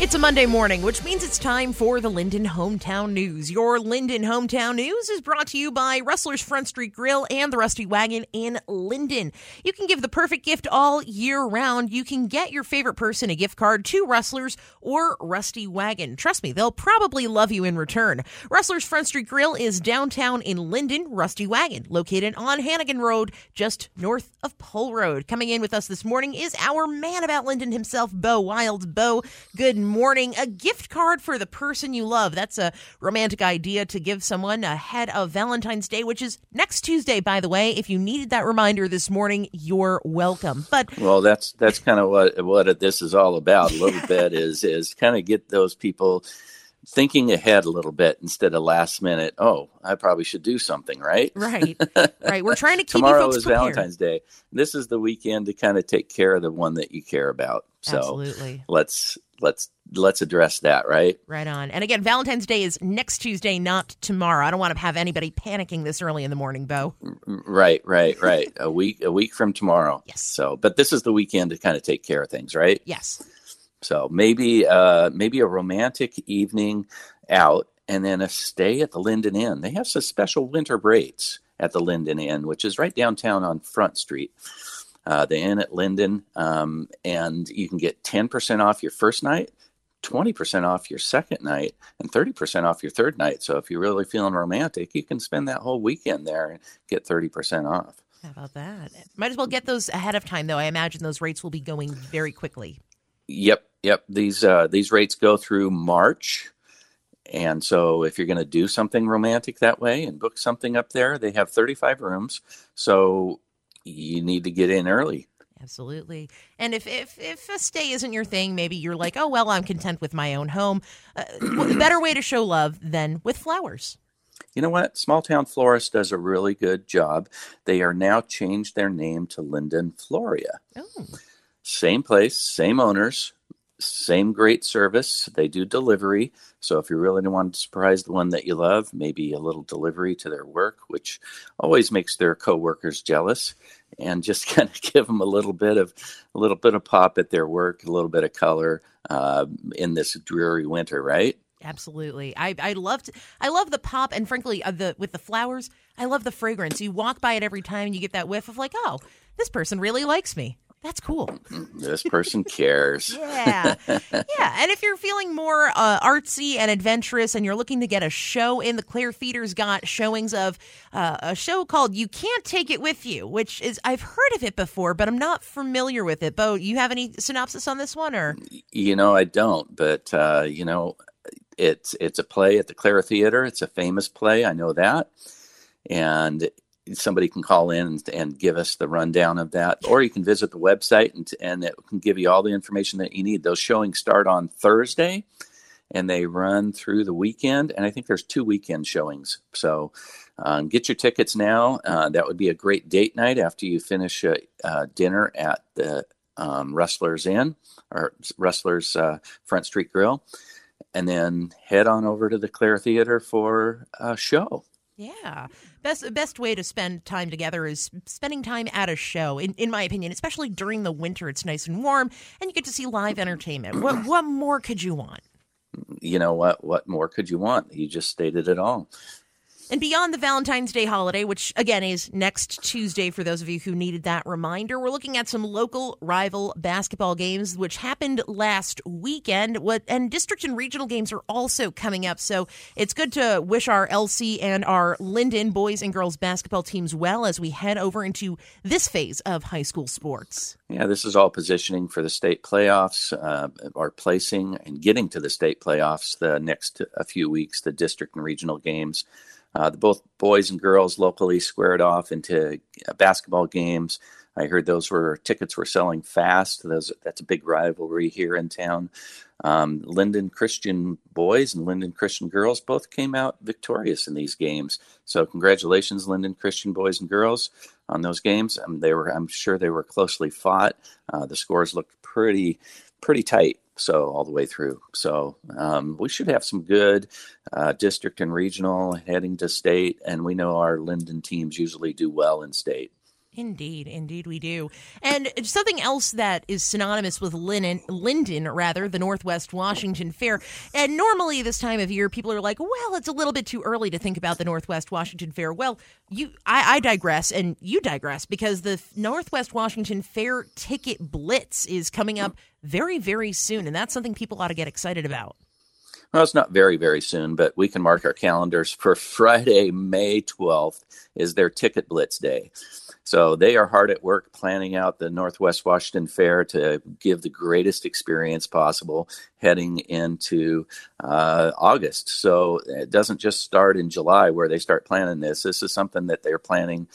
It's a Monday morning, which means it's time for the Lynden Hometown News. Your Lynden Hometown News is brought to you by Rustler's Front Street Grill and the Rusty Wagon in Lynden. You can give the perfect gift all year round. You can get your favorite person a gift card to Rustlers or Rusty Wagon. Trust me, they'll probably love you in return. Rustler's Front Street Grill is downtown in Lynden, Rusty Wagon, located on Hannigan Road, just north of Pole Road. Coming in with us this morning is our man about Lynden himself, Bo Wilds. Bo, good morning. Morning a gift card for the person you love. That's a romantic idea to give someone ahead of Valentine's Day, which is next Tuesday, by the way. If you needed that reminder this morning, you're welcome. But well, that's that's kind of what what this is all about. A little bit is is kind of get those people thinking ahead a little bit instead of last minute. Oh, I probably should do something, right? Right, right. We're trying to keep tomorrow is prepared. Valentine's Day. This is the weekend to kind of take care of the one that you care about. So Absolutely. let's let's let's address that, right? Right on. And again, Valentine's Day is next Tuesday, not tomorrow. I don't want to have anybody panicking this early in the morning, Bo. Right, right, right. a week a week from tomorrow. Yes. So, but this is the weekend to kind of take care of things, right? Yes. So maybe uh, maybe a romantic evening out, and then a stay at the Lynden Inn. They have some special winter rates at the Lynden Inn, which is right downtown on Front Street. Uh, the Inn at Lynden, um, and you can get ten percent off your first night, twenty percent off your second night, and thirty percent off your third night. So if you're really feeling romantic, you can spend that whole weekend there and get thirty percent off. How about that? Might as well get those ahead of time, though. I imagine those rates will be going very quickly. Yep, yep. These uh, these rates go through March, and so if you're going to do something romantic that way and book something up there, they have 35 rooms. So you need to get in early. Absolutely. And if, if if a stay isn't your thing, maybe you're like, oh well, I'm content with my own home. Uh, better way to show love than with flowers. You know what? Small Town Florist does a really good job. They are now changed their name to Lynden Floria. Oh. Same place, same owners, same great service. They do delivery. So if you really want to surprise the one that you love, maybe a little delivery to their work, which always makes their coworkers jealous, and just kind of give them a little bit of a little bit of pop at their work, a little bit of color uh, in this dreary winter, right? Absolutely. I I loved I love the pop and frankly uh, the with the flowers, I love the fragrance. You walk by it every time and you get that whiff of like, "Oh, this person really likes me." That's cool. This person cares. yeah. Yeah. And if you're feeling more uh, artsy and adventurous and you're looking to get a show in, the Claire Theater's got showings of uh, a show called You Can't Take It With You, which is, I've heard of it before, but I'm not familiar with it. Bo, you have any synopsis on this one or? You know, I don't, but, uh, you know, it's, it's a play at the Claire Theater. It's a famous play. I know that. And somebody can call in and, and, give us the rundown of that, or you can visit the website and, and it can give you all the information that you need. Those showings start on Thursday and they run through the weekend. And I think there's two weekend showings. So um, get your tickets now. Uh, that would be a great date night after you finish a, uh, dinner at the um, Rustlers Inn or Rustlers uh, Front Street Grill. And then head on over to the Claire Theater for a show. Yeah. Best best way to spend time together is spending time at a show. In in my opinion, especially during the winter, it's nice and warm and you get to see live entertainment. What what more could you want? You know what what more could you want? You just stated it all. And beyond the Valentine's Day holiday, which again is next Tuesday for those of you who needed that reminder, we're looking at some local rival basketball games which happened last weekend. What and district and regional games are also coming up. So it's good to wish our LC and our Lynden boys and girls basketball teams well as we head over into this phase of high school sports. Yeah, this is all positioning for the state playoffs, uh, placing and getting to the state playoffs the next a few weeks, the district and regional games. Uh, the both boys and girls locally squared off into uh, basketball games. I heard those were tickets were selling fast. Those that's a big rivalry here in town. Um, Lynden Christian boys and Lynden Christian girls both came out victorious in these games. So congratulations, Lynden Christian boys and girls, on those games. Um, they were, I'm sure, they were closely fought. Uh, the scores looked pretty, pretty tight so all the way through. So um, we should have some good uh, district and regional heading to state, and we know our Lynden teams usually do well in state. Indeed, indeed, we do. And something else that is synonymous with Lynden, Lynden, rather, the Northwest Washington Fair. And normally, this time of year, people are like, "Well, it's a little bit too early to think about the Northwest Washington Fair." Well, you, I, I digress, and you digress because the Northwest Washington Fair ticket blitz is coming up very, very soon, and that's something people ought to get excited about. Well, it's not very, very soon, but we can mark our calendars for Friday, May 12th, is their Ticket Blitz Day. So they are hard at work planning out the Northwest Washington Fair to give the greatest experience possible heading into uh, August. So it doesn't just start in July where they start planning this. This is something that they're planning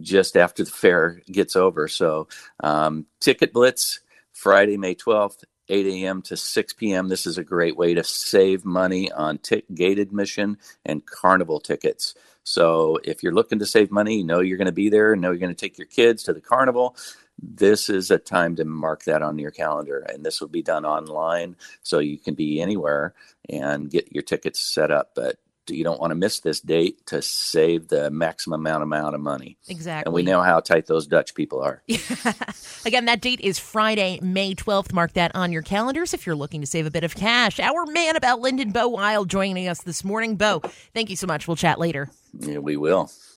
just after the fair gets over. So um, Ticket Blitz, Friday, May 12th, 8 a.m. to 6 p.m. This is a great way to save money on t- gate admission and carnival tickets. So if you're looking to save money, know you're going to be there, know you're going to take your kids to the carnival. This is a time to mark that on your calendar, and this will be done online, so you can be anywhere and get your tickets set up. But you don't want to miss this date to save the maximum amount amount of money. Exactly. And we know how tight those Dutch people are. Again, that date is Friday, May 12th. Mark that on your calendars if you're looking to save a bit of cash. Our man about Lynden, Bo Wild, joining us this morning. Bo, thank you so much. We'll chat later. Yeah, we will.